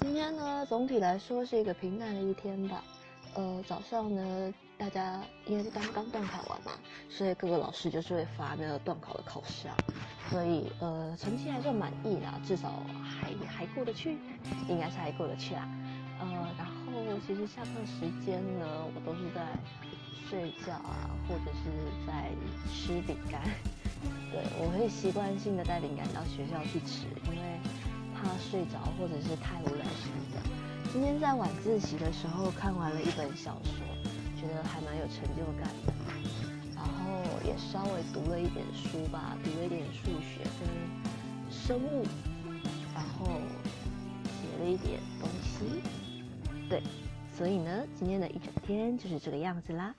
今天呢，总体来说是一个平淡的一天吧。呃，早上呢，大家因为是刚刚断考完嘛，所以各个老师就是会发那个断考的考试啊，所以呃，成绩还算满意啦，至少还还过得去，应该是还过得去啦。呃，然后其实下课时间呢，我都是在睡觉啊，或者是在吃饼干。对，我会习惯性的带饼干到学校去吃，因为睡着或者是太无聊睡觉。今天在晚自习的时候看完了一本小说，觉得还蛮有成就感的。然后也稍微读了一点书吧，读了一点数学跟生物，然后写了一点东西。对，所以呢，今天的一整天就是这个样子啦。